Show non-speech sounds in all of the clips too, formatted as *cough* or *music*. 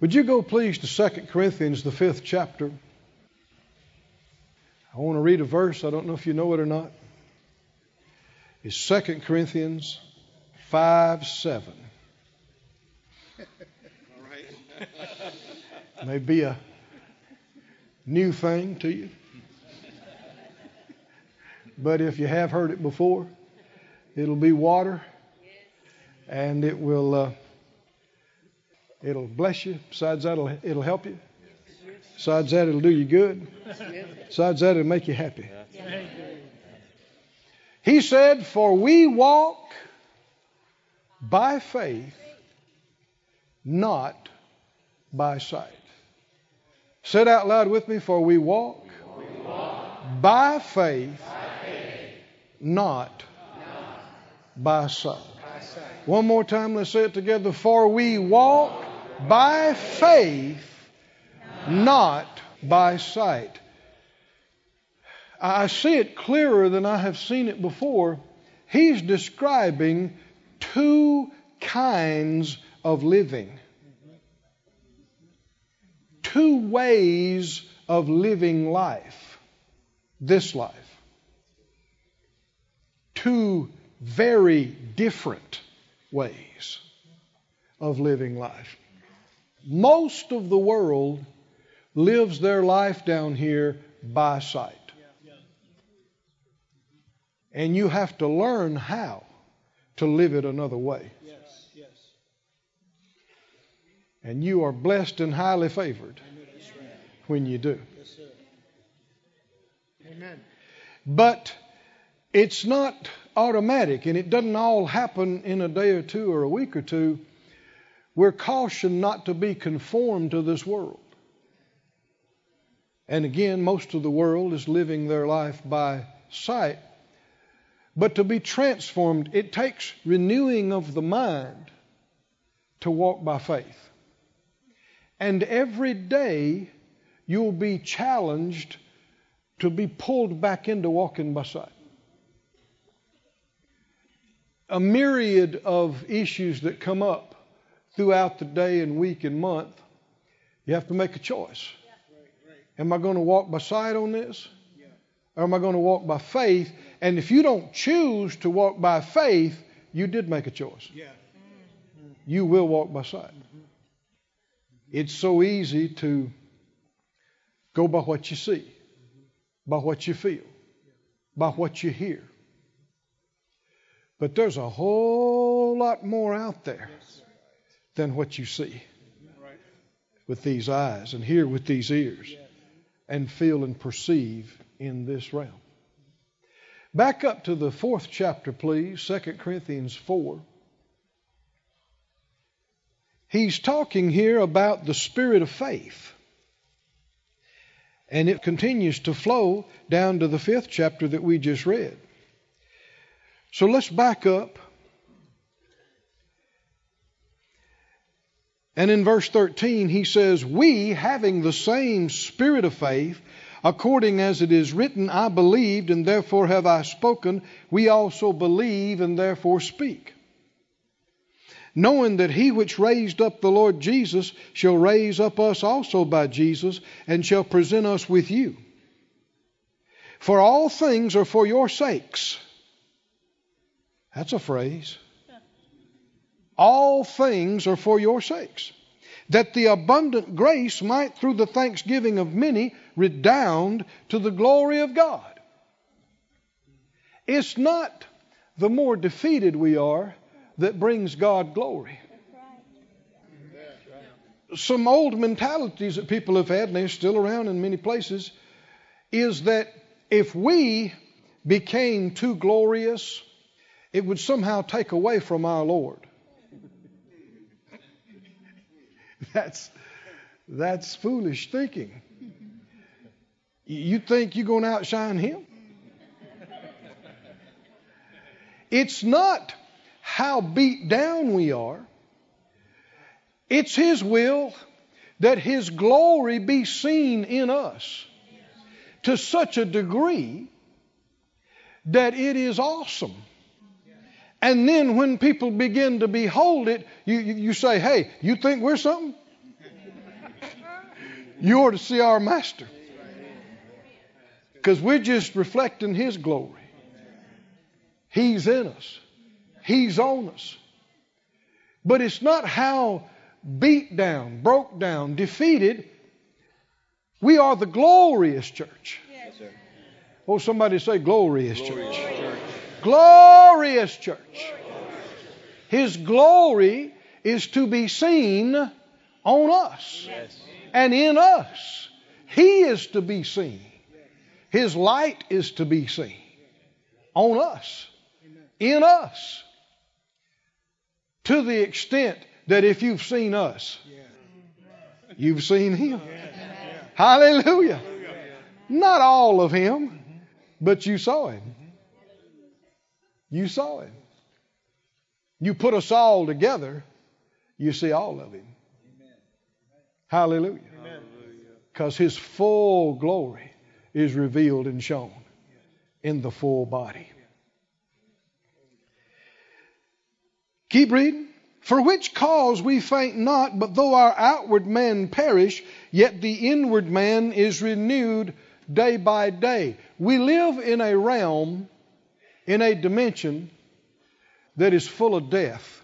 Would you go, please, to 2 Corinthians, the fifth chapter? I want to read a verse. I don't know if you know it or not. It's 2 Corinthians 5 7. All right. May be a new thing to you. But if you have heard it before, it'll be water and it will uh, it'll bless you. Besides that, it'll, it'll help you. Besides that, it'll do you good. Besides that, it'll make you happy. He said, For we walk by faith, not by sight. Say it out loud with me, for we walk, by, faith, not, by sight. One more time, let's say it together. For we walk by faith, not by sight. I see it clearer than I have seen it before. He's describing two kinds of living, two ways of living life, this life. Two very different ways of living life. Most of the world lives their life down here by sight. And you have to learn how to live it another way. And you are blessed and highly favored when you do. Amen. But it's not automatic and it doesn't all happen in a day or two or a week or two. We're cautioned not to be conformed to this world. And again, most of the world is living their life by sight. But to be transformed, it takes renewing of the mind to walk by faith. And every day you'll be challenged to be pulled back into walking by sight. A myriad of issues that come up throughout the day and week and month, you have to make a choice. Am I going to walk by sight on this? Or am I going to walk by faith? And if you don't choose to walk by faith, you did make a choice. Mm-hmm. You will walk by sight. Mm-hmm. It's so easy to go by what you see, mm-hmm. by what you feel, by what you hear. But there's a whole lot more out there than what you see with these eyes and hear with these ears and feel and perceive in this realm. Back up to the fourth chapter, please, 2 Corinthians 4. He's talking here about the spirit of faith. And it continues to flow down to the fifth chapter that we just read. So let's back up And in verse 13, he says, We, having the same spirit of faith, according as it is written, I believed, and therefore have I spoken, we also believe, and therefore speak. Knowing that he which raised up the Lord Jesus shall raise up us also by Jesus, and shall present us with you. For all things are for your sakes. That's a phrase. All things are for your sakes, that the abundant grace might, through the thanksgiving of many, redound to the glory of God. It's not the more defeated we are that brings God glory. Some old mentalities that people have had, and they're still around in many places, is that if we became too glorious, it would somehow take away from our Lord. *laughs* That's, that's foolish thinking. You think you're going to outshine him? It's not how beat down we are. It's His will that His glory be seen in us to such a degree that it is awesome. And then when people begin to behold it, you, you, you say, hey, you think we're something? *laughs* You ought to see our Master. Because we're just reflecting His glory. He's in us, He's on us. But it's not how beat down, broke down, defeated. We are the glorious church. Yes, oh, somebody say glorious, glorious church. church. Glorious church. His glory is to be seen on us and in us. He is to be seen. His light is to be seen on us, in us. To the extent that if you've seen us, you've seen Him. Hallelujah. Not all of Him, but you saw Him. You saw Him. You put us all together, you see all of Him. Hallelujah. Because His full glory is revealed and shown in the full body. Keep reading. For which cause we faint not, but though our outward man perish, yet the inward man is renewed day by day. We live in a realm, in a dimension that is full of death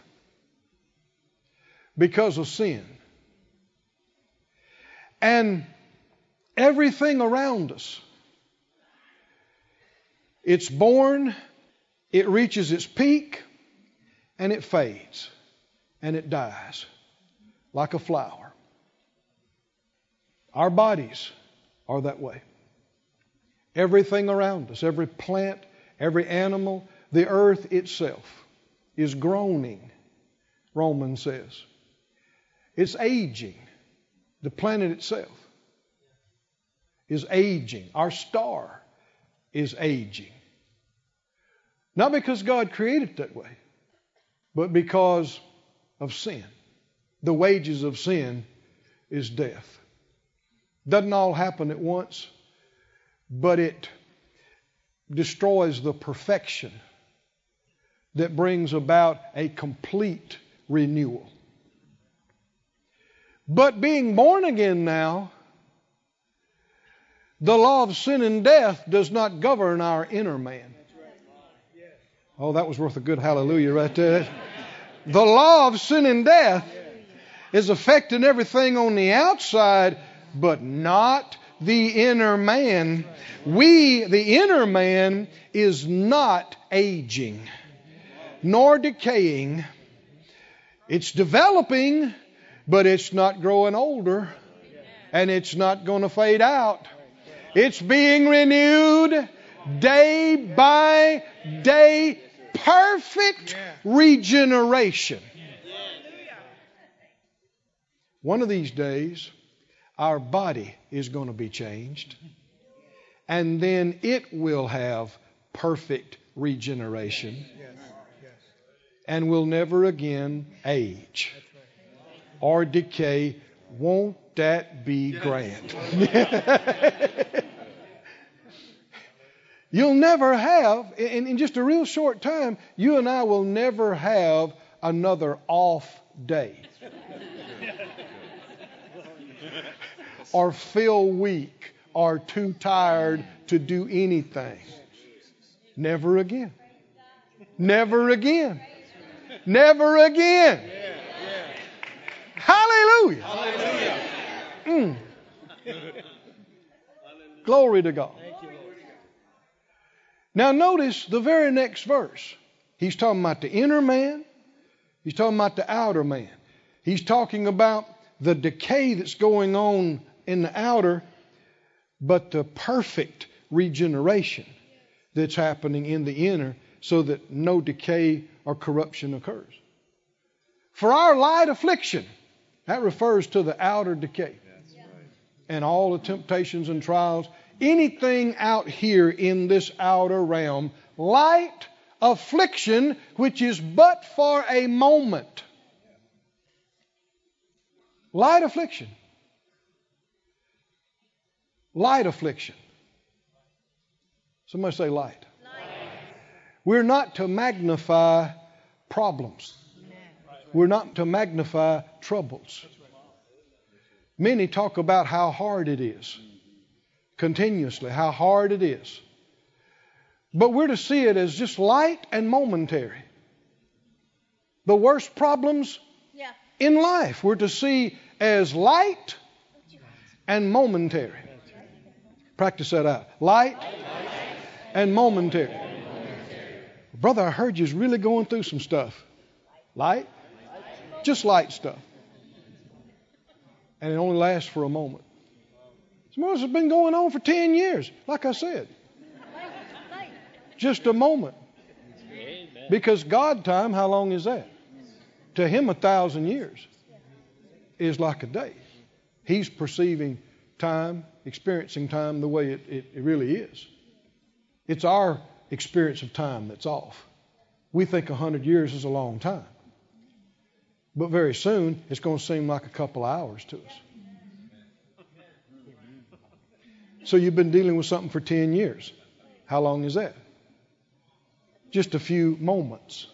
because of sin. And everything around us, it's born, it reaches its peak, and it fades and it dies like a flower. Our bodies are that way. Everything around us, every plant, every animal, the earth itself is groaning, Romans says. It's aging. The planet itself is aging. Our star is aging. Not because God created it that way, but because of sin. The wages of sin is death. Doesn't all happen at once, but it destroys the perfection that brings about a complete renewal. But being born again now, the law of sin and death does not govern our inner man. Oh, that was worth a good hallelujah right there. The law of sin and death is affecting everything on the outside, but not the inner man. We, the inner man, is not aging nor decaying. It's developing, but it's not growing older and it's not going to fade out. It's being renewed day by day perfect regeneration. One of these days, our body is going to be changed, and then it will have perfect regeneration and will never again age or decay. Won't that be grand? *laughs* You'll never have, in, in just a real short time, you and I will never have another off day. Or feel weak or too tired to do anything. Never again. Never again. Never again. Hallelujah. Hallelujah. Mm. Glory to God. Now, notice the very next verse. He's talking about the inner man, he's talking about the outer man. He's talking about the decay that's going on in the outer, but the perfect regeneration that's happening in the inner so that no decay or corruption occurs. For our light affliction, that refers to the outer decay and all the temptations and trials anything out here in this outer realm, light affliction, which is but for a moment. Light affliction. Light affliction. Somebody say light. light. We're not to magnify problems. We're not to magnify troubles. Many talk about how hard it is, continuously, how hard it is. But we're to see it as just light and momentary. The worst problems Yeah. in life we're to see as light and momentary. Practice that out. Light and momentary. Brother, I heard you's really going through some stuff. Light? Just light stuff. And it only lasts for a moment. Some of us have been going on for 10 years, like I said. Just a moment. Because God time, how long is that? To him, a thousand years is like a day. He's perceiving time, experiencing time the way it, it, it really is. It's our experience of time that's off. We think a hundred years is a long time. But very soon, it's going to seem like a couple of hours to us. So you've been dealing with something for 10 years. How long is that? Just a few moments.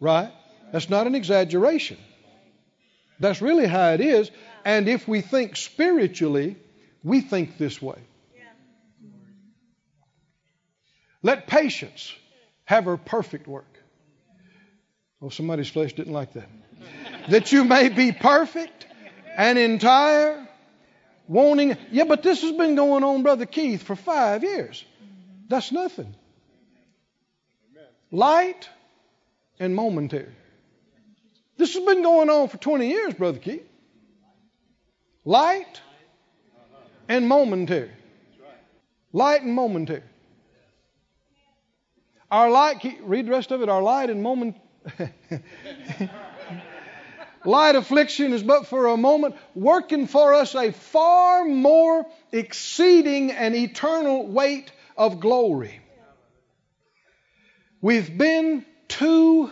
Right? That's not an exaggeration. That's really how it is. And if we think spiritually, we think this way. Let patience have her perfect work. Oh, somebody's flesh didn't like that. that you may be perfect and entire, wanting. Yeah, but this has been going on, Brother Keith, for five years. That's nothing. Light and momentary. This has been going on for 20 years, Brother Keith. Light and momentary. Light and momentary. Our light, read the rest of it. Our light and moment. *laughs* light affliction is but for a moment, working for us a far more exceeding and eternal weight of glory. We've been too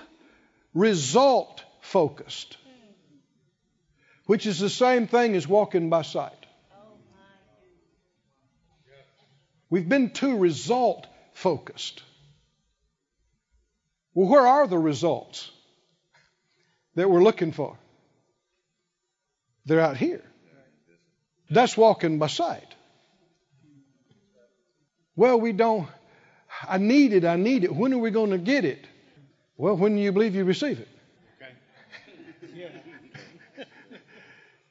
result focused, which is the same thing as walking by sight. We've been too result focused. Well, where are the results that we're looking for? They're out here. That's walking by sight. Well, we don't. I need it. I need it. When are we going to get it? Well, when you believe you receive it.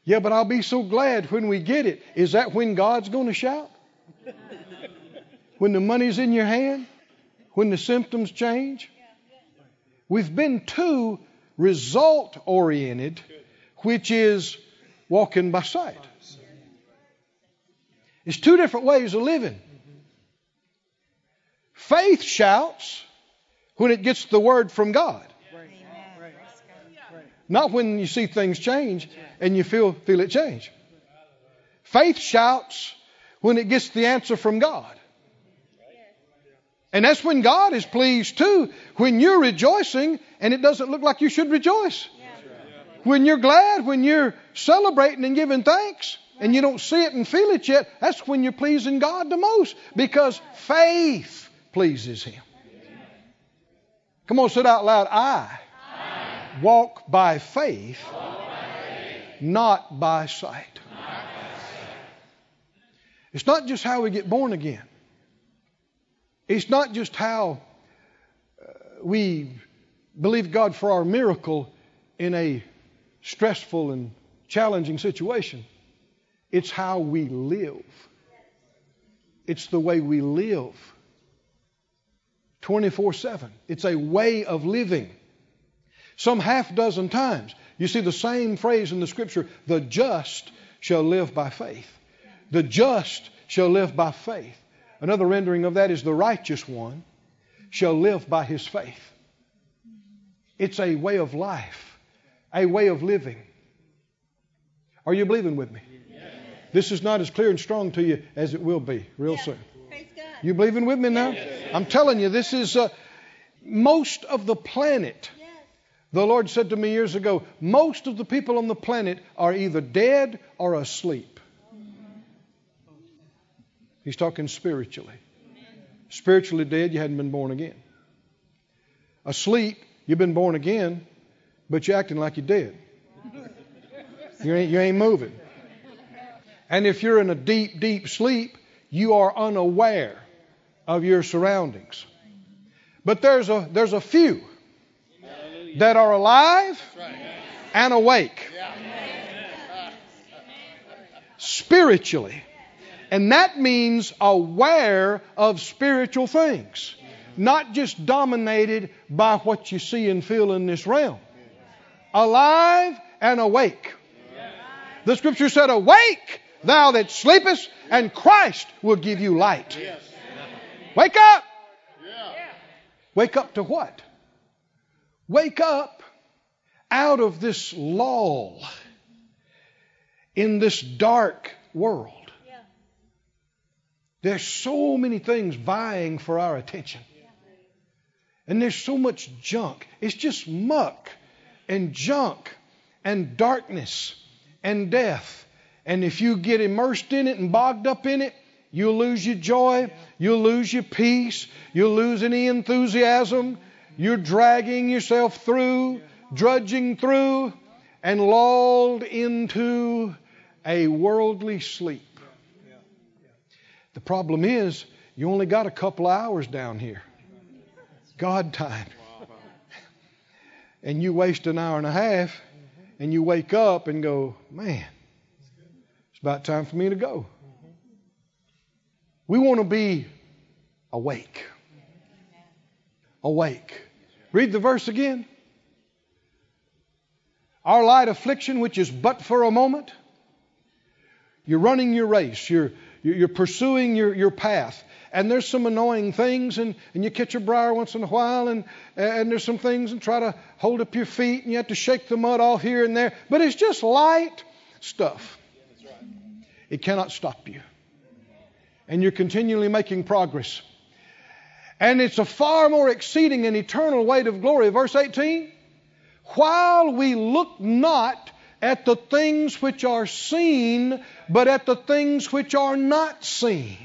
Yeah, but I'll be so glad when we get it. Is that when God's going to shout? When the money's in your hand? When the symptoms change? We've been too result oriented, which is walking by sight. It's two different ways of living. Faith shouts when it gets the word from God. Not when you see things change and you feel feel it change. Faith shouts when it gets the answer from God. And that's when God is pleased too. When you're rejoicing and it doesn't look like you should rejoice. When you're glad, when you're celebrating and giving thanks, and you don't see it and feel it yet, that's when you're pleasing God the most because faith pleases Him. Come on, say it out loud. I, walk by faith, not by sight. It's not just how we get born again. It's not just how uh, we believe God for our miracle in a stressful and challenging situation. It's how we live. It's the way we live 24 7. It's a way of living. Some half dozen times, you see the same phrase in the scripture the just shall live by faith. The just shall live by faith. Another rendering of that is the righteous one shall live by his faith. It's a way of life, a way of living. Are you believing with me? This is not as clear and strong to you as it will be real soon. Praise God. You believing with me now? I'm telling you, this is uh, most of the planet. The Lord said to me years ago, most of the people on the planet are either dead or asleep. He's talking spiritually. Spiritually dead, you hadn't been born again. Asleep, you've been born again, but you're acting like you're dead. You ain't, you ain't moving. And if you're in a deep, deep sleep, you are unaware of your surroundings. But there's a, there's a few that are alive and awake spiritually. And that means aware of spiritual things, not just dominated by what you see and feel in this realm. Alive and awake. The scripture said, Awake, thou that sleepest, and Christ will give you light. Wake up! Wake up to what? Wake up out of this lull in this dark world. There's so many things vying for our attention. And there's so much junk. It's just muck and junk and darkness and death. And if you get immersed in it and bogged up in it, you'll lose your joy, you'll lose your peace, you'll lose any enthusiasm. You're dragging yourself through, drudging through, and lulled into a worldly sleep. The problem is, you only got a couple hours down here. God time. And you waste an hour and a half, and you wake up and go, man, it's about time for me to go. We want to be awake. Awake. Read the verse again. Our light affliction, which is but for a moment, you're running your race. You're, you're pursuing your, your path. And there's some annoying things, and, and you catch a briar once in a while, and, and there's some things, and try to hold up your feet, and you have to shake the mud off here and there. But it's just light stuff. It cannot stop you. And you're continually making progress. And it's a far more exceeding and eternal weight of glory. Verse 18 While we look not at the things which are seen, but at the things which are not seen.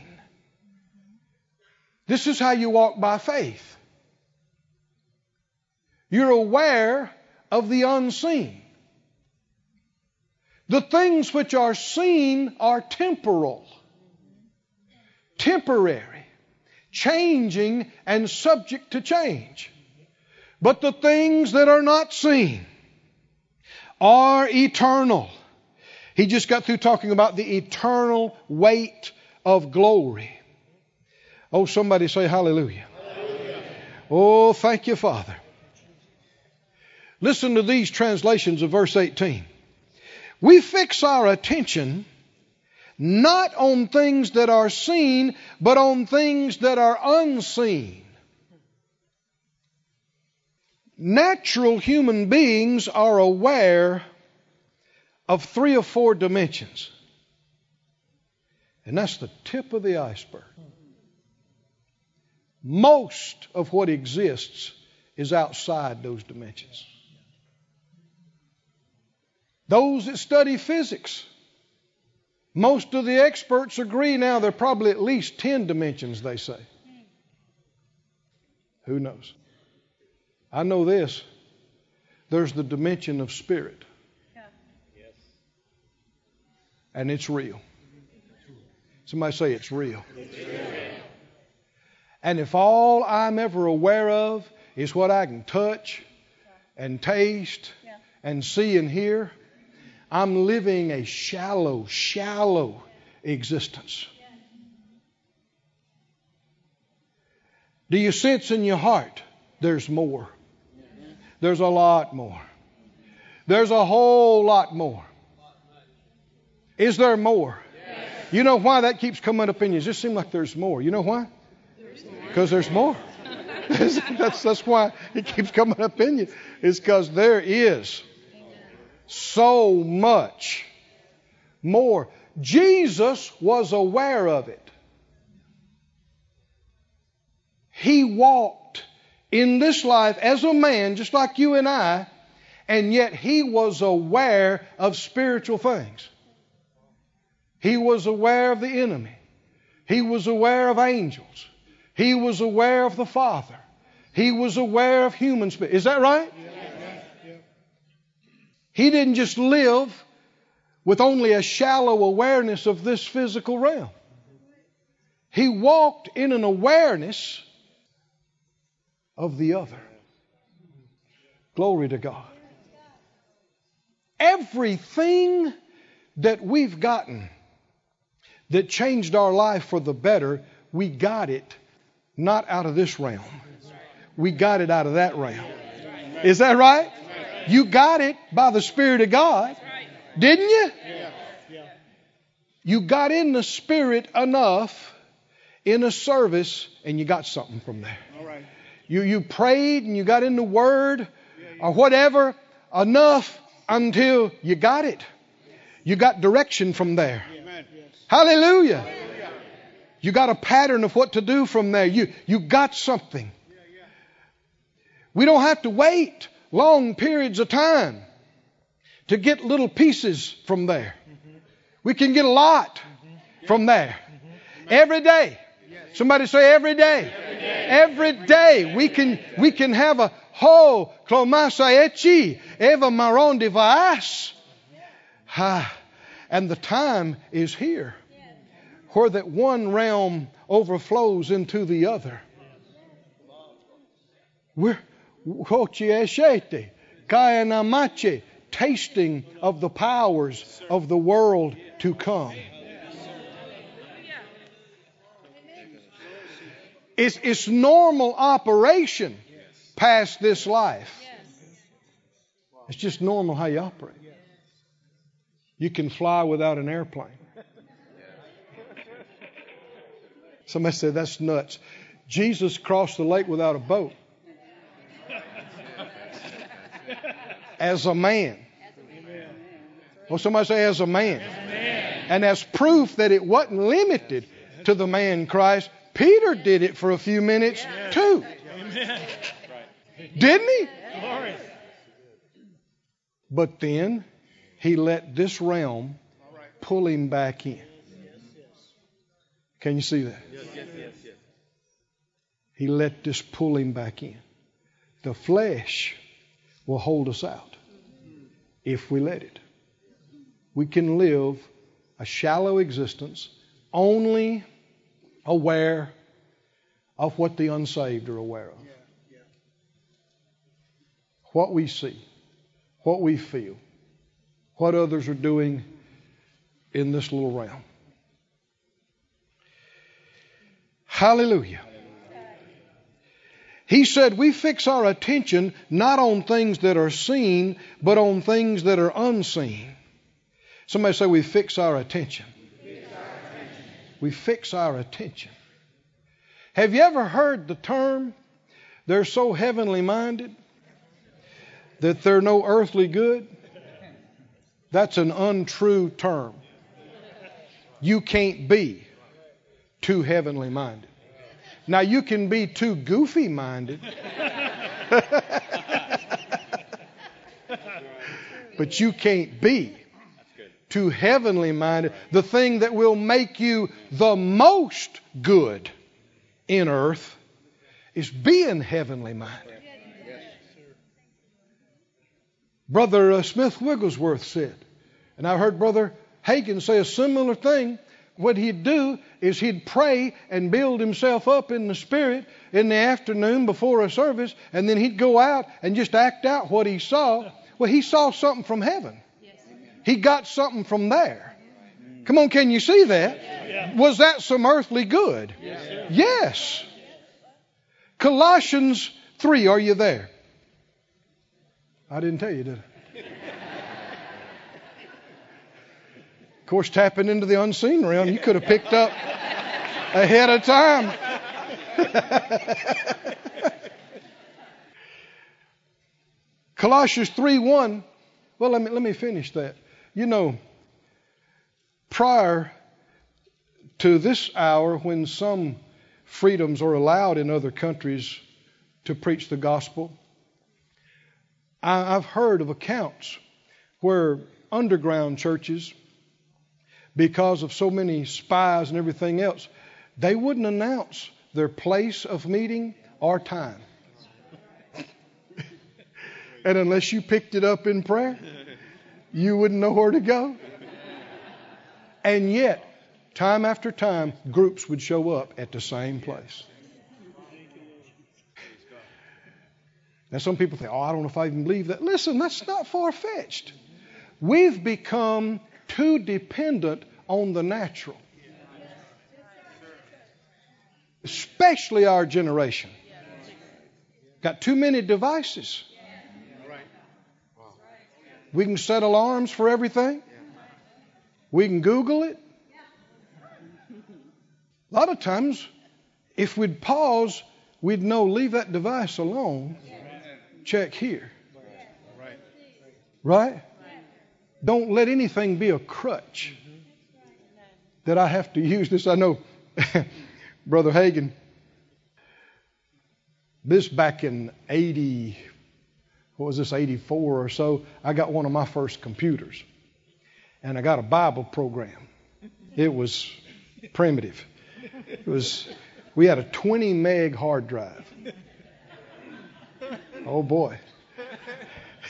This is how you walk by faith. You're aware of the unseen. The things which are seen are temporal, temporary, changing, and subject to change. But the things that are not seen are eternal. He just got through talking about the eternal weight of glory. Oh, somebody say hallelujah. hallelujah. Oh, thank you, Father. Listen to these translations of verse 18. We fix our attention not on things that are seen, but on things that are unseen. Natural human beings are aware of three or four dimensions. And that's the tip of the iceberg. Most of what exists is outside those dimensions. Those that study physics, most of the experts agree now there are probably at least 10 dimensions, they say. Who knows? I know this there's the dimension of spirit. yeah. And it's real. Somebody say it's real. It's real. And if all I'm ever aware of is what I can touch and taste yeah. and see and hear, I'm living a shallow, shallow existence. Do you sense in your heart there's more? There's a lot more. There's a whole lot more. Is there more? You know why that keeps coming up in you? It just seems like there's more. You know why? Because there's more. *laughs* that's, that's why it keeps coming up in you. It's because there is so much more. Jesus was aware of it. He walked in this life as a man, just like you and I, and yet he was aware of spiritual things. He was aware of the enemy. He was aware of angels. He was aware of the Father. He was aware of human spirit. Is that right? Yeah. He didn't just live with only a shallow awareness of this physical realm. He walked in an awareness of the other. Glory to God. Everything that we've gotten that changed our life for the better, we got it not out of this realm. We got it out of that realm. Is that right? You got it by the Spirit of God, didn't you? You got in the Spirit enough in a service and you got something from there. You, you prayed and you got in the Word or whatever enough until you got it. You got direction from there. Hallelujah. You got a pattern of what to do from there. You, you got something. We don't have to wait long periods of time to get little pieces from there. We can get a lot from there. Every day. Somebody say every day. Every day we can we can have a ho clomasa echi eva maron device. Ha. And the time is here where that one realm overflows into the other. We're tasting of the powers of the world to come. It's, it's normal operation past this life. It's just normal how you operate. You can fly without an airplane. Somebody said that's nuts. Jesus crossed the lake without a boat. As a man. Well, somebody say as a man. And as proof that it wasn't limited to the man Christ, Peter did it for a few minutes too. Didn't he? But then he let this realm pull him back in. Can you see that? He let this pull him back in. The flesh will hold us out if we let it. We can live a shallow existence only aware of what the unsaved are aware of. What we see, what we feel, what others are doing in this little realm. Hallelujah. He said we fix our attention not on things that are seen, but on things that are unseen. Somebody say we fix our attention. We fix our attention. Have you ever heard the term, they're so heavenly minded that they're no earthly good? That's an untrue term. You can't be too heavenly minded. Now, you can be too goofy minded. but you can't be too heavenly minded. The thing that will make you the most good in earth is being heavenly minded. Brother uh, Smith Wigglesworth said, and I heard Brother Hagin say a similar thing. What he'd do is he'd pray and build himself up in the spirit in the afternoon before a service, and then he'd go out and just act out what he saw. Well, he saw something from heaven. He got something from there. Come on, can you see that? Was that some earthly good? Yes. Colossians 3, are you there? I didn't tell you, did I? Of course, tapping into the unseen realm, you could have picked up ahead of time. *laughs* Colossians 3 1. Well, let me, let me finish that. You know, prior to this hour, when some freedoms are allowed in other countries to preach the gospel, I, I've heard of accounts where underground churches, because of so many spies and everything else, they wouldn't announce their place of meeting or time. *laughs* and unless you picked it up in prayer, you wouldn't know where to go. And yet, time after time, groups would show up at the same place. Now, some people think, oh, I don't know if I even believe that. Listen, that's not far fetched. We've become too dependent on the natural, especially our generation. Got too many devices. We can set alarms for everything. We can Google it. A lot of times, if we'd pause, we'd know leave that device alone. Check here. Right? Don't let anything be a crutch that I have to use this. I know *laughs* Brother Hagin, this back in 80, what was this, 84 or so, I got one of my first computers. And I got a Bible program. It was primitive. It was, we had a 20 meg hard drive. Oh boy.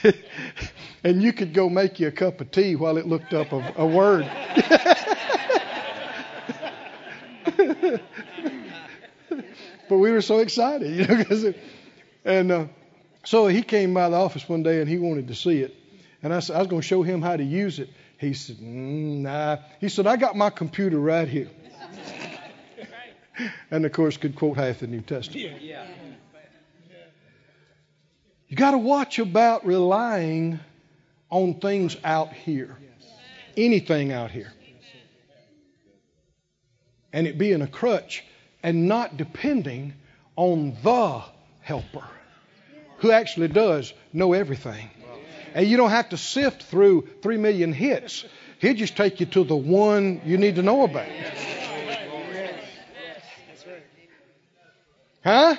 *laughs* and you could go make you a cup of tea while it looked up a, a word. *laughs* but we were so excited, you know, cause it, and uh, so he came by the office one day and he wanted to see it, and I said I was going to show him how to use it. He said, mm, "Nah." He said, "I got my computer right here," *laughs* and of course could quote half the New Testament. Yeah. You got to watch about relying on things out here, anything out here, and it being a crutch and not depending on the helper who actually does know everything. And you don't have to sift through three million hits. He'll just take you to the one you need to know about. Huh?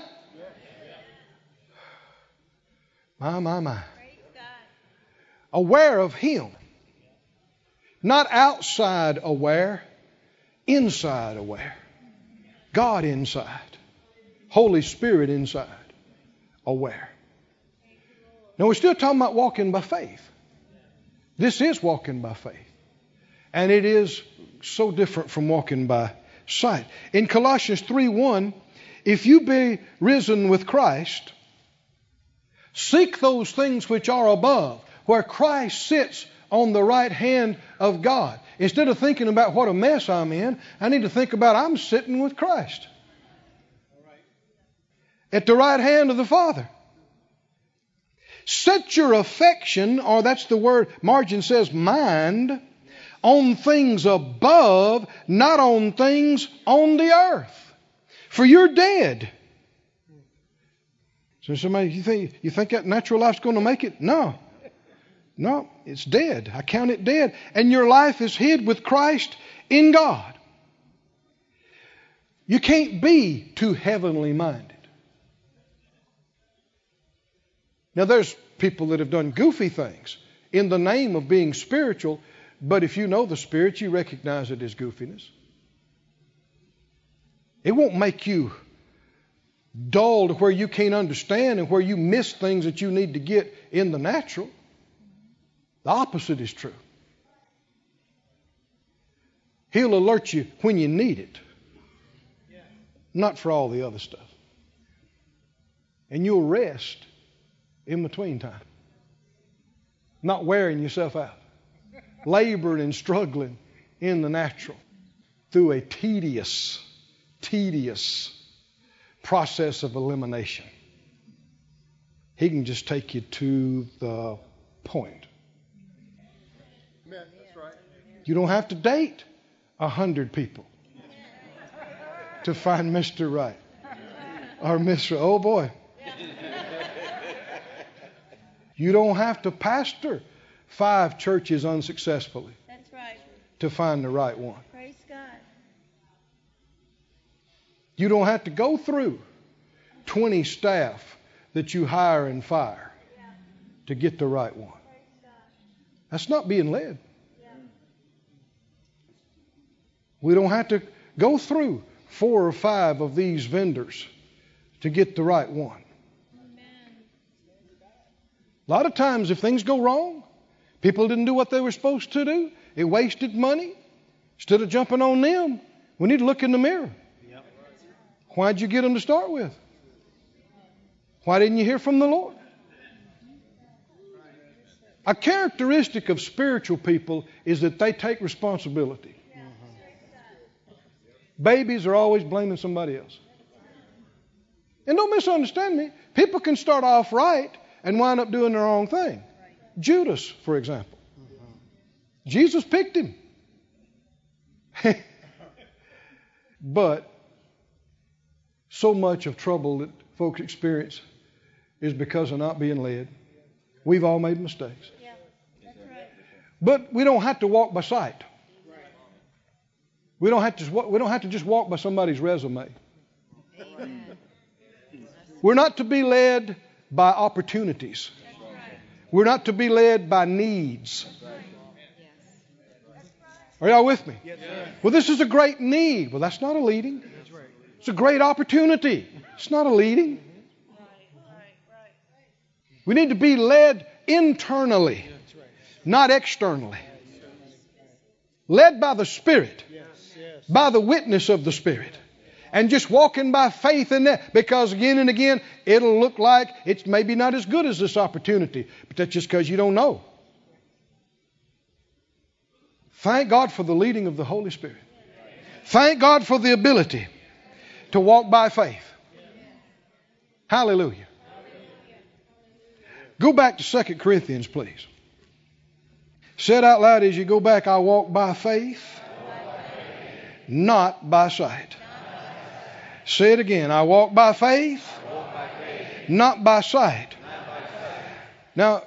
My, my, my. Aware of Him. Not outside aware, inside aware. God inside. Holy Spirit inside. Aware. Now, we're still talking about walking by faith. This is walking by faith. And it is so different from walking by sight. In Colossians 3 1, if you be risen with Christ, seek those things which are above, where Christ sits on the right hand of God. Instead of thinking about what a mess I'm in, I need to think about I'm sitting with Christ at the right hand of the Father. Set your affection, or that's the word, margin says mind, on things above, not on things on the earth. For you're dead. So somebody, you think, you think that natural life's going to make it? No. No, it's dead. I count it dead. And your life is hid with Christ in God. You can't be too heavenly minded. Now, there's people that have done goofy things in the name of being spiritual, but if you know the Spirit, you recognize it as goofiness. It won't make you dull to where you can't understand and where you miss things that you need to get in the natural. The opposite is true. He'll alert you when you need it, not for all the other stuff. And you'll rest in between time, not wearing yourself out, laboring and struggling in the natural through a tedious, tedious process of elimination. He can just take you to the point. You don't have to date a hundred people to find Mr. Right or Mr. Oh boy. You don't have to pastor five churches unsuccessfully That's right. to find the right one. Praise God. You don't have to go through 20 staff that you hire and fire to get the right one. That's not being led. We don't have to go through four or five of these vendors to get the right one. A lot of times, if things go wrong, people didn't do what they were supposed to do, it wasted money, Instead of jumping on them, we need to look in the mirror. Why'd you get them to start with? Why didn't you hear from the Lord? A characteristic of spiritual people is that they take responsibility. Babies are always blaming somebody else. And don't misunderstand me. People can start off right and wind up doing the wrong thing. Judas, for example. Jesus picked him. *laughs* but so much of trouble that folks experience is because of not being led. We've all made mistakes. Yeah, right. But we don't have to walk by sight. We don't have to. We don't have to just walk by somebody's resume. We're not to be led by opportunities. We're not to be led by needs. Are y'all with me? Well, this is a great need. Well, that's not a leading. It's a great opportunity. It's not a leading. We need to be led internally, not externally. Led by the Spirit, by the witness of the Spirit and just walking by faith in that because again and again it'll look like it's maybe not as good as this opportunity, but that's just because you don't know. Thank God for the leading of the Holy Spirit. Thank God for the ability to walk by faith. Hallelujah. Go back to 2 Corinthians, please. Said out loud as you go back, I walk by faith, not by sight. Say it again. I walk by faith, walk by faith. Not, by not by sight. Now,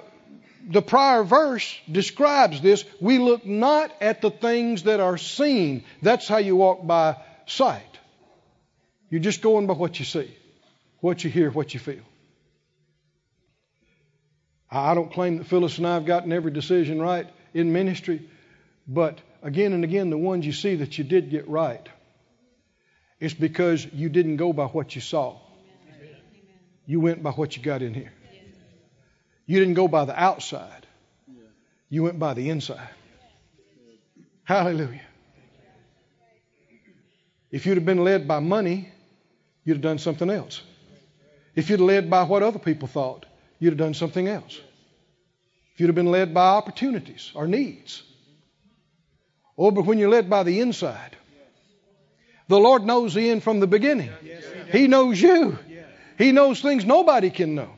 the prior verse describes this. We look not at the things that are seen. That's how you walk by sight. You're just going by what you see, what you hear, what you feel. I don't claim that Phyllis and I have gotten every decision right in ministry, but again and again, the ones you see that you did get right it's because you didn't go by what you saw. You went by what you got in here. You didn't go by the outside. You went by the inside. Hallelujah. If you'd have been led by money, you'd have done something else. If you'd have led by what other people thought, you'd have done something else. If you'd have been led by opportunities or needs. Oh, but when you're led by the inside, the Lord knows the end from the beginning. He knows you. He knows things nobody can know.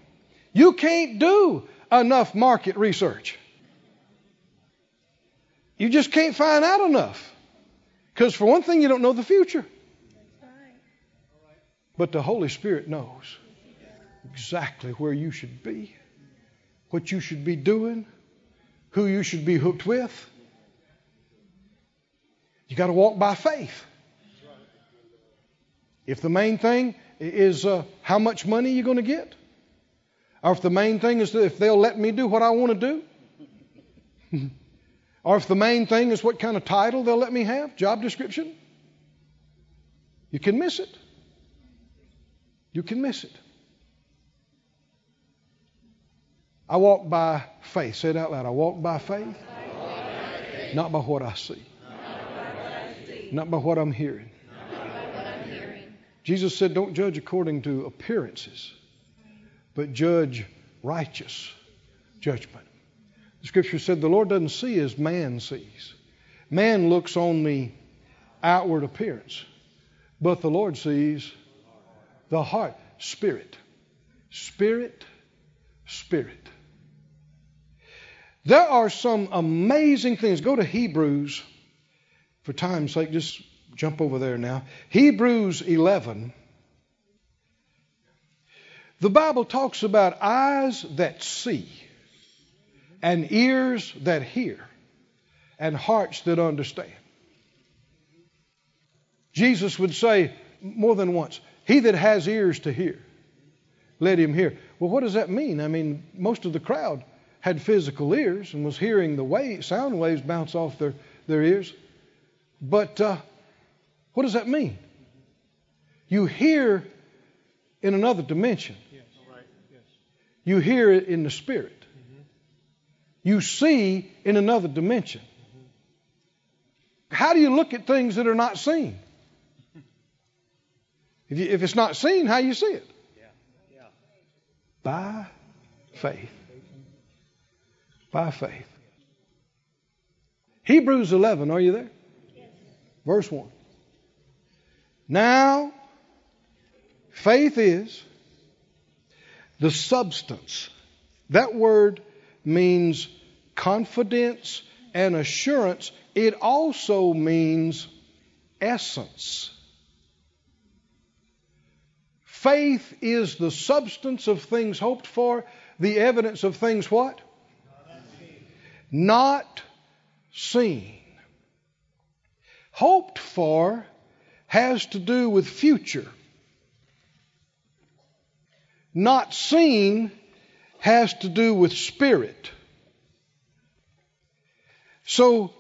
You can't do enough market research. You just can't find out enough. Because, for one thing, you don't know the future. But the Holy Spirit knows exactly where you should be, what you should be doing, who you should be hooked with. You got to walk by faith. If the main thing is uh, how much money you're going to get, or if the main thing is if they'll let me do what I want to do, *laughs* or if the main thing is what kind of title they'll let me have, job description, you can miss it. You can miss it. I walk by faith. Say it out loud. I walk by faith, not by what I see, not by what I'm hearing. Jesus said, Don't judge according to appearances, but judge righteous judgment. The scripture said the Lord doesn't see as man sees. Man looks on the outward appearance, but the Lord sees the heart, spirit. Spirit, spirit. There are some amazing things. Go to Hebrews, for time's sake, just jump over there now. Hebrews 11. The Bible talks about eyes that see, and ears that hear, and hearts that understand. Jesus would say more than once, He that has ears to hear, let him hear. Well, what does that mean? I mean, most of the crowd had physical ears and was hearing the wave, sound waves bounce off their, their ears. But uh, what does that mean? You hear in another dimension. You hear it in the spirit. You see in another dimension. how do you look at things that are not seen? *laughs* If, you, if it's not seen, how you see it? By faith. By faith. Hebrews 11, are you there? Verse 1. Now, faith is the substance. That word means confidence and assurance. It also means essence. Faith is the substance of things hoped for, the evidence of things what? Not seen. Hoped for has to do with future. Not seen has to do with spirit. So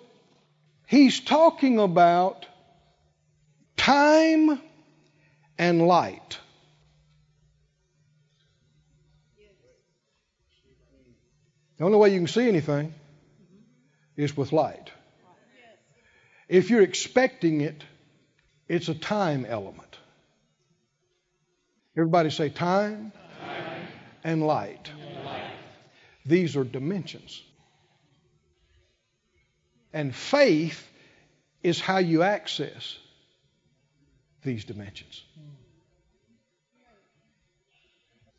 he's talking about time and light. The only way you can see anything is with light. If you're expecting it, it's a time element. Everybody say time, time. And, light. and light. These are dimensions. And faith is how you access these dimensions.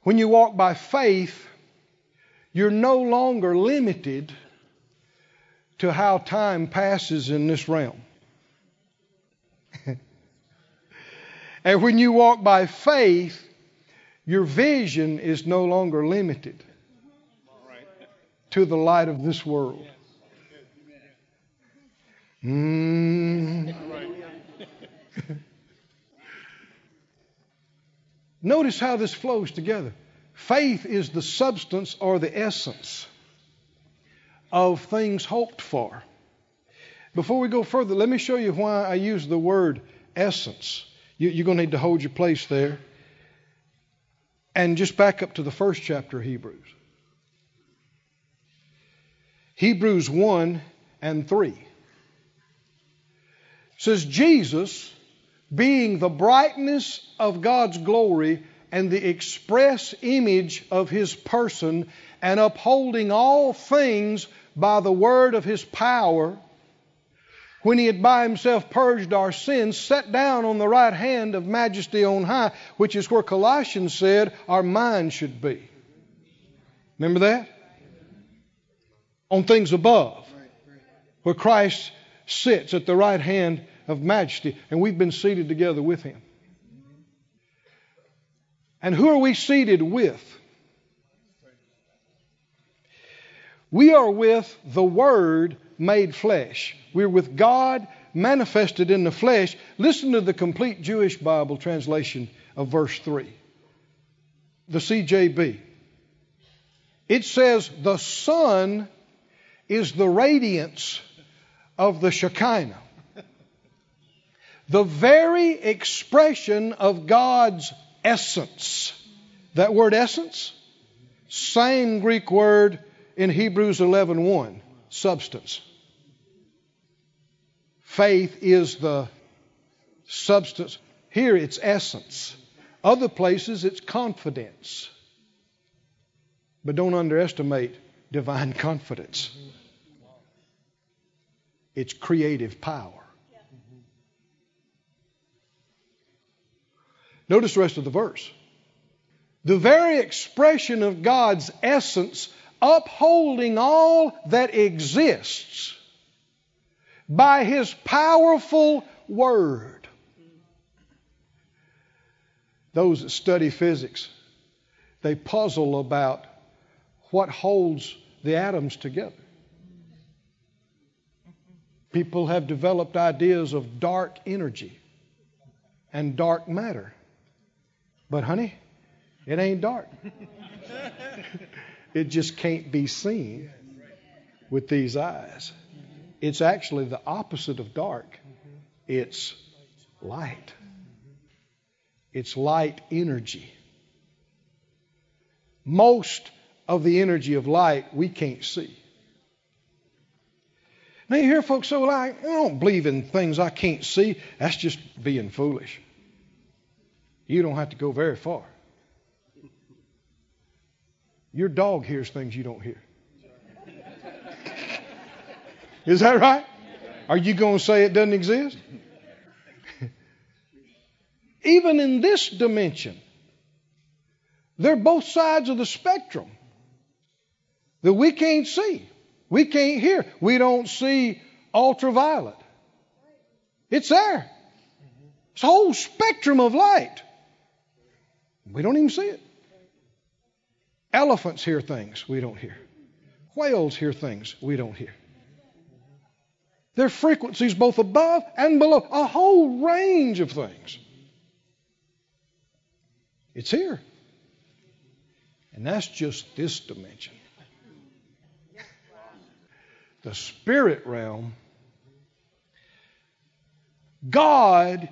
When you walk by faith, you're no longer limited to how time passes in this realm. *laughs* and when you walk by faith, your vision is no longer limited to the light of this world. Mm. *laughs* Notice how this flows together. Faith is the substance or the essence of things hoped for. Before we go further, let me show you why I use the word essence. You, are going to need to hold your place there. And just back up to the first chapter of Hebrews. Hebrews 1 and 3 says, Jesus, being the brightness of God's glory and the express image of his person, and upholding all things by the word of his power, when he had by himself purged our sins, sat down on the right hand of majesty on high, which is where Colossians said our mind should be. Remember that? On things above, where Christ sits at the right hand of majesty, and we've been seated together with him. And who are we seated with? We are with the Word made flesh. We're with God manifested in the flesh. Listen to the complete Jewish Bible translation of verse 3, the CJB. It says, The Son is the radiance of the Shekinah, the very expression of God's essence. That word essence, same Greek word in Hebrews 11:1, substance. Faith is the substance. Here it's essence. Other places it's confidence. But don't underestimate divine *laughs* confidence. It's creative power. Notice the rest of the verse. The very expression of God's essence upholding all that exists by His powerful Word. Those that study physics, they puzzle about what holds the atoms together. People have developed ideas of dark energy and dark matter. But, honey, it ain't dark. *laughs* it just can't be seen with these eyes. It's actually the opposite of dark it's light. It's light energy. Most of the energy of light we can't see. Now you hear folks so like, I don't believe in things I can't see. That's just being foolish. You don't have to go very far. Your dog hears things you don't hear. Is that right? Are you going to say it doesn't exist? Even in this dimension, they're both sides of the spectrum that we can't see. We can't hear. We don't see ultraviolet. It's there. It's a whole spectrum of light. We don't even see it. Elephants hear things we don't hear. Whales hear things we don't hear. There are frequencies both above and below, a whole range of things. It's here. And that's just this dimension. The spirit realm, God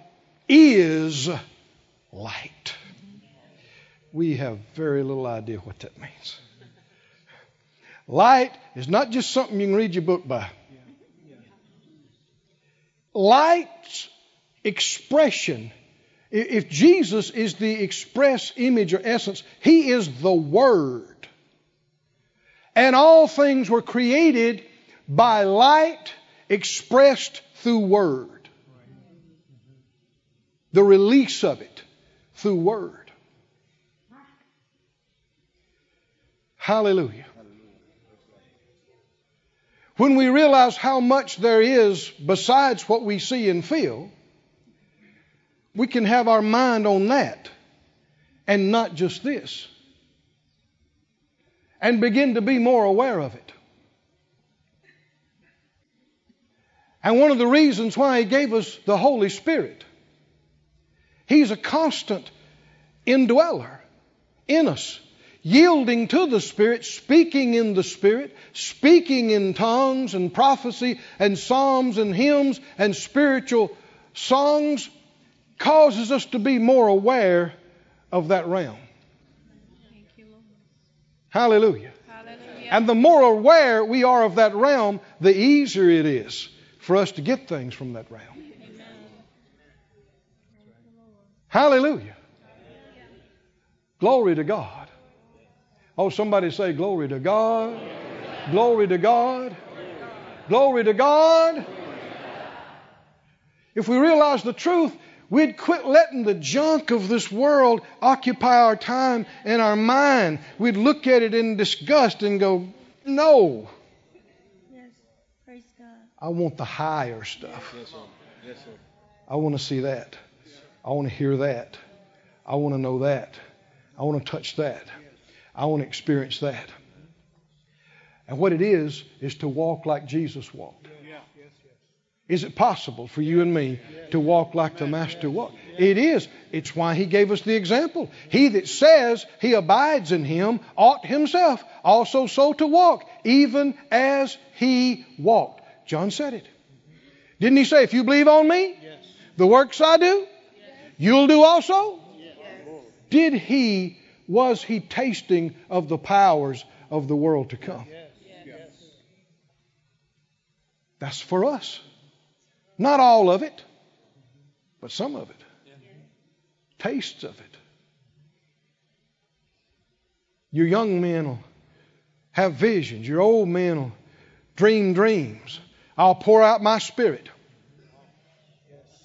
is light. We have very little idea what that means. Light is not just something you can read your book by. Light's expression if Jesus is the express image or essence, He is the Word. And all things were created by light expressed through Word. The release of it through Word. Hallelujah. When we realize how much there is besides what we see and feel, we can have our mind on that and not just this. And begin to be more aware of it. And one of the reasons why He gave us the Holy Spirit, He's a constant indweller in us, yielding to the Spirit, speaking in the Spirit, speaking in tongues and prophecy and psalms and hymns and spiritual songs causes us to be more aware of that realm. You, Hallelujah. Hallelujah. And the more aware we are of that realm, the easier it is for us to get things from that realm. Amen. Hallelujah. Glory to God. Oh, somebody say, Glory to God. Glory to God. Glory to God. If we realize the truth, We'd quit letting the junk of this world occupy our time and our mind. We'd look at it in disgust and go, no. Yes. Praise God. I want the higher stuff. Yes, sir. Yes, sir. I want to see that. I want to hear that. I want to know that. I want to touch that. I want to experience that. And what it is, is to walk like Jesus walked. Is it possible for you and me to walk like the Master walked? It is. It's why he gave us the example. He that says he abides in him ought himself also so to walk, even as he walked. John said it. Didn't he say, if you believe on me, the works I do, you'll do also? Did he, was he tasting of the powers of the world to come? That's for us. Not all of it, but some of it. Tastes of it. Your young men will have visions. Your old men will dream dreams. I'll pour out my spirit.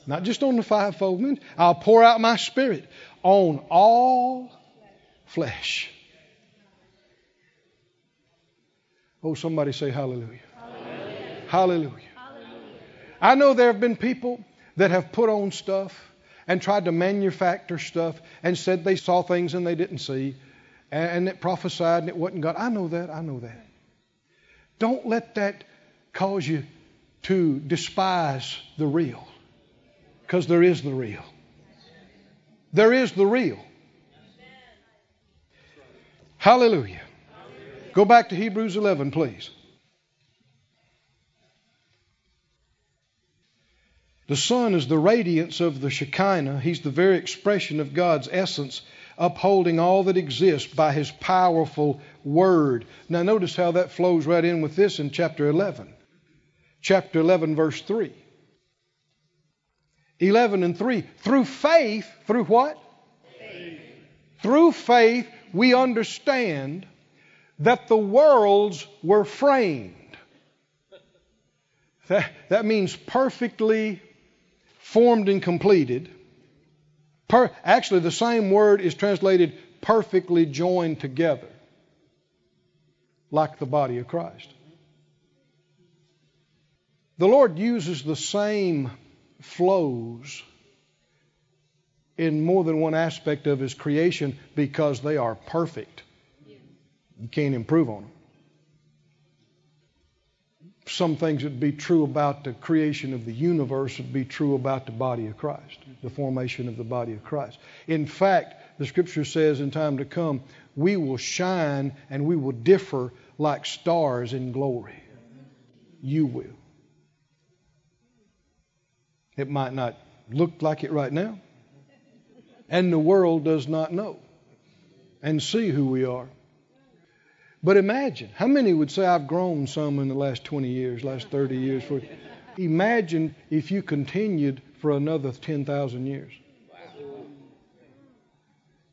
Not just on the fivefold men. I'll pour out my spirit on all flesh. Oh, somebody say hallelujah. Hallelujah. hallelujah. I know there have been people that have put on stuff and tried to manufacture stuff and said they saw things and they didn't see and it prophesied and it wasn't God. I know that. I know that. Don't let that cause you to despise the real because there is the real. There is the real. Hallelujah. Go back to Hebrews 11, please. The Son is the radiance of the Shekinah. He's the very expression of God's essence, upholding all that exists by His powerful Word. Now, notice how that flows right in with this in chapter 11. chapter 11, verse 3. 11 and 3. Through faith, through what? Faith. Through faith, we understand that the worlds were framed. That, that means perfectly formed and completed. Per, actually, the same word is translated perfectly joined together, like the body of Christ. The Lord uses the same flows in more than one aspect of His creation because they are perfect. You can't improve on them. Some things that would be true about the creation of the universe would be true about the body of Christ, the formation of the body of Christ. In fact, the scripture says in time to come, we will shine and we will differ like stars in glory. You will. It might not look like it right now. And the world does not know and see who we are. But imagine, how many would say, I've grown some in the last 20 years, last 30 years? 40. Imagine if you continued for another 10,000 years.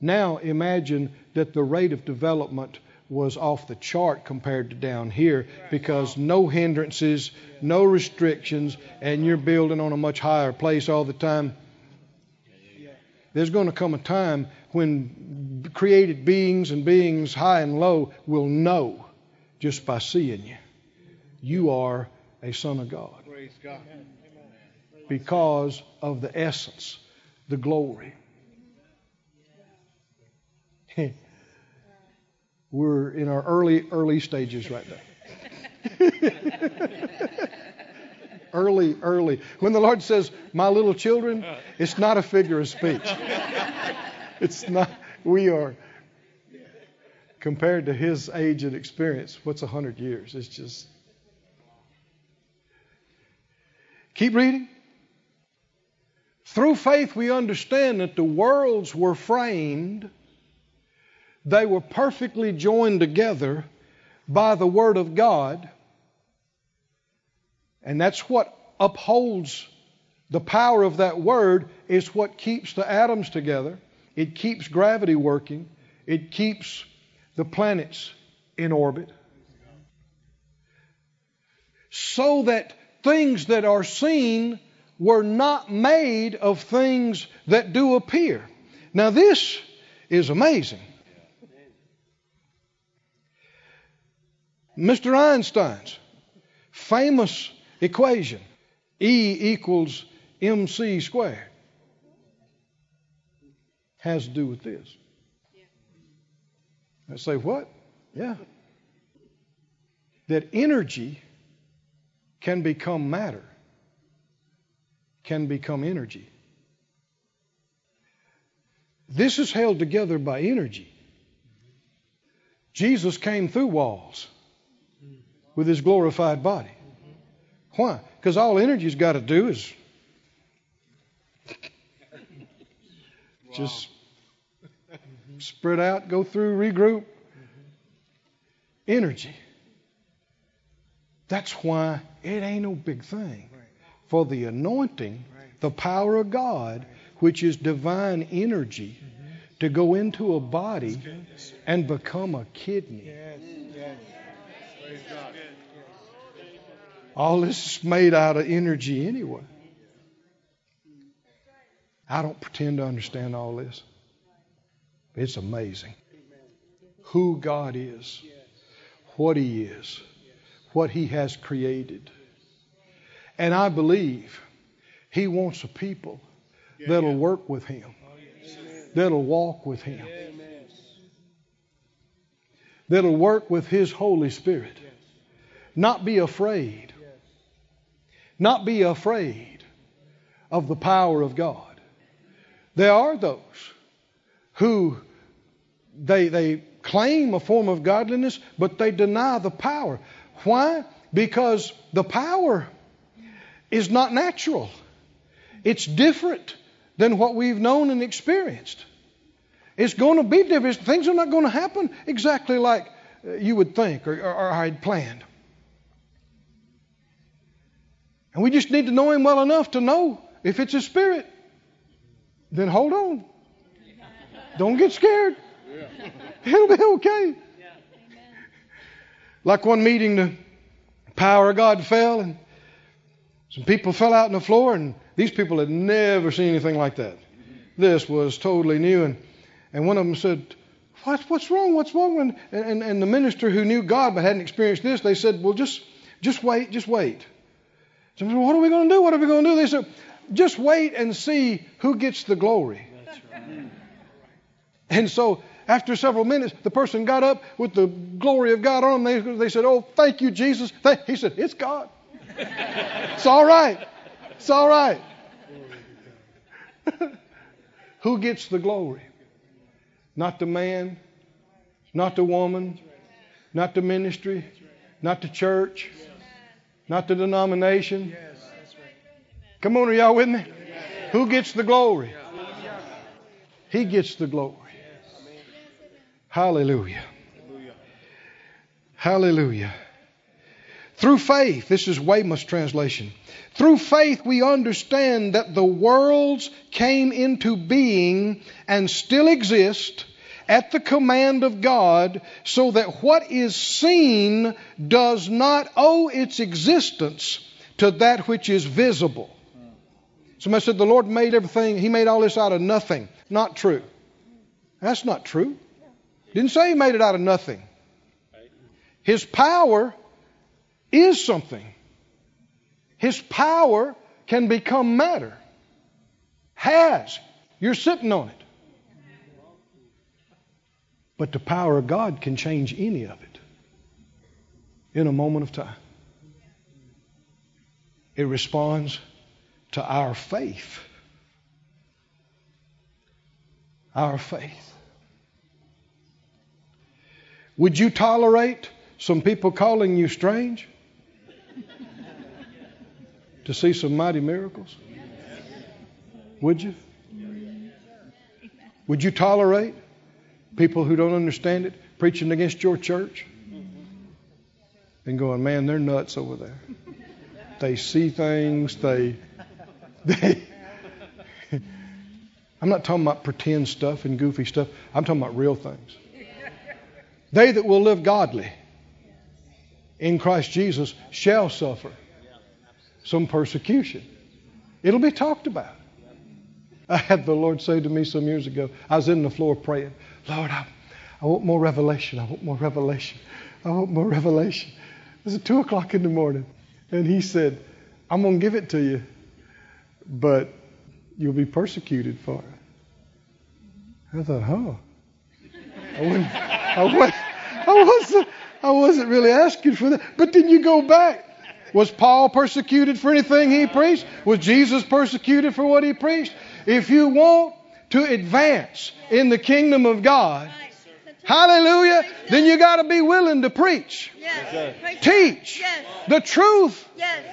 Now imagine that the rate of development was off the chart compared to down here because no hindrances, no restrictions, and you're building on a much higher place all the time. There's going to come a time when created beings and beings high and low will know just by seeing you. You are a son of God. Because of the essence, the glory. *laughs* We're in our early, early stages right now. *laughs* early, early. When the Lord says, My little children, it's not a figure of speech. It's not, we are, compared to his age and experience, what's a hundred years? It's just. Keep reading. Through faith, we understand that the worlds were framed they were perfectly joined together by the Word of God. And that's what upholds the power of that Word, is what keeps the atoms together. It keeps gravity working. It keeps the planets in orbit. So that things that are seen were not made of things that do appear. Now, this is amazing. Mr. Einstein's famous equation E equals mc squared has to do with this. I say, what? Yeah. That energy can become matter, can become energy. This is held together by energy. Jesus came through walls with his glorified body. Why? Because all energy's got to do is just spread out, go through, regroup. Energy. That's why it ain't no big thing. For the anointing, the power of God, which is divine energy, to go into a body and become a kidney. All this is made out of energy anyway. I don't pretend to understand all this. It's amazing. Who God is, what He is, what He has created. And I believe He wants a people that'll work with Him, that'll walk with Him, that'll work with His Holy Spirit, not be afraid not be afraid of the power of God. There are those who they, they claim a form of godliness, but they deny the power. Why? Because the power is not natural. It's different than what we've known and experienced. It's going to be different. Things are not going to happen exactly like uh, you would think or, or, or I had planned. And we just need to know Him well enough to know if it's His Spirit. Then hold on. Don't get scared. It'll be okay. Like one meeting, the power of God fell, and some people fell out on the floor, and these people had never seen anything like that. This was totally new, and, and one of them said, what, What's wrong? What's wrong? And, and, and the minister who knew God but hadn't experienced this, they said, Well, just, just wait, just wait. So, what are we going to do? What are we going to do? They said, Just wait and see who gets the glory. And so after several minutes, the person got up with the glory of God on them. They, they said, Oh, thank you, Jesus. Thank, he said, It's God. it's all right. It's all right. *laughs* Who gets the glory? Not the man, not the woman, not the ministry, not the church, not the denomination. Come on, are y'all with me? Who gets the glory? He gets the glory. Hallelujah. Hallelujah. Through faith, this is Weymouth's translation. Through faith, we understand that the worlds came into being and still exist at the command of God, so that what is seen does not owe its existence to that which is visible. Somebody said the Lord made everything, He made all this out of nothing. Not true. That's not true. Didn't say he made it out of nothing. His power is something. His power can become matter. Has. You're sitting on it. But the power of God can change any of it in a moment of time. It responds to our faith. Our faith. Would you tolerate some people calling you strange to see some mighty miracles? Would you? Would you tolerate people who don't understand it preaching against your church and going, man, they're nuts over there? They see things, they, *laughs* they. *laughs* I'm not talking about pretend stuff and goofy stuff. I'm talking about real things. They that will live godly in Christ Jesus shall suffer some persecution. It'll be talked about. I had the Lord say to me some years ago, I was in the floor praying, Lord, I, I want more revelation. I want more revelation. I want more revelation. It was at 2 o'clock in the morning. And he said, I'm going to give it to you, but you'll be persecuted for it. I thought, huh. I wouldn't, I wouldn't, I wasn't, I wasn't really asking for that. But then you go back. Was Paul persecuted for anything he preached? Was Jesus persecuted for what he preached? If you want to advance in the kingdom of God, hallelujah, then you got to be willing to preach, teach the truth,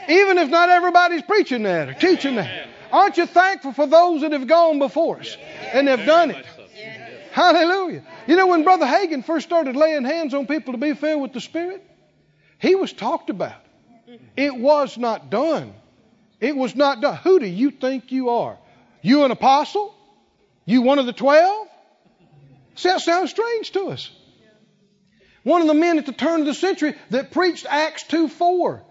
even if not everybody's preaching that or teaching that. Aren't you thankful for those that have gone before us and have done it? Hallelujah. You know, when Brother Hagin first started laying hands on people to be filled with the Spirit, he was talked about. It was not done. It was not done. Who do you think you are? You an apostle? You one of the twelve? See, that sounds strange to us. One of the men at the turn of the century that preached Acts 2 4.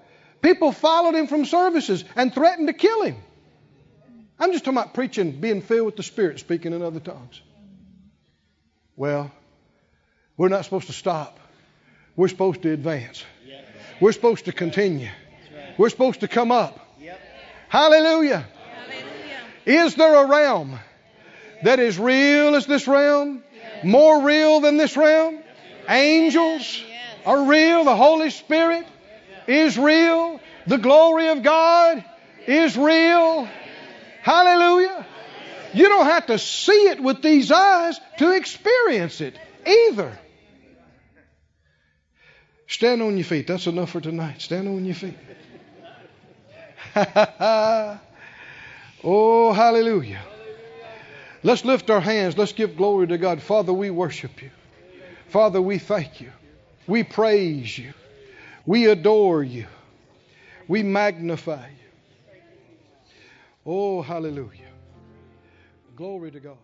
People followed him from services and threatened to kill him. I'm just talking about preaching, being filled with the Spirit, speaking in other tongues. Well, we're not supposed to stop. We're supposed to advance. We're supposed to continue. We're supposed to come up. Hallelujah. Is there a realm that is real as this realm? More real than this realm? Angels are real. The Holy Spirit is real. The glory of God is real. Hallelujah. You don't have to see it with these eyes to experience it either. Stand on your feet. That's enough for tonight. Stand on your feet. *laughs* oh, hallelujah. Let's lift our hands. Let's give glory to God. Father, we worship you. Father, we thank you. We praise you. We adore you. We magnify you. Oh, hallelujah. Glory to God.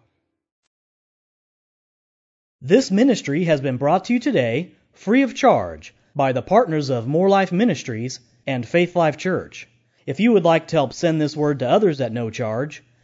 This ministry has been brought to you today free of charge by the partners of Moore Life Ministries and Faith Life Church. If you would like to help send this word to others at no charge,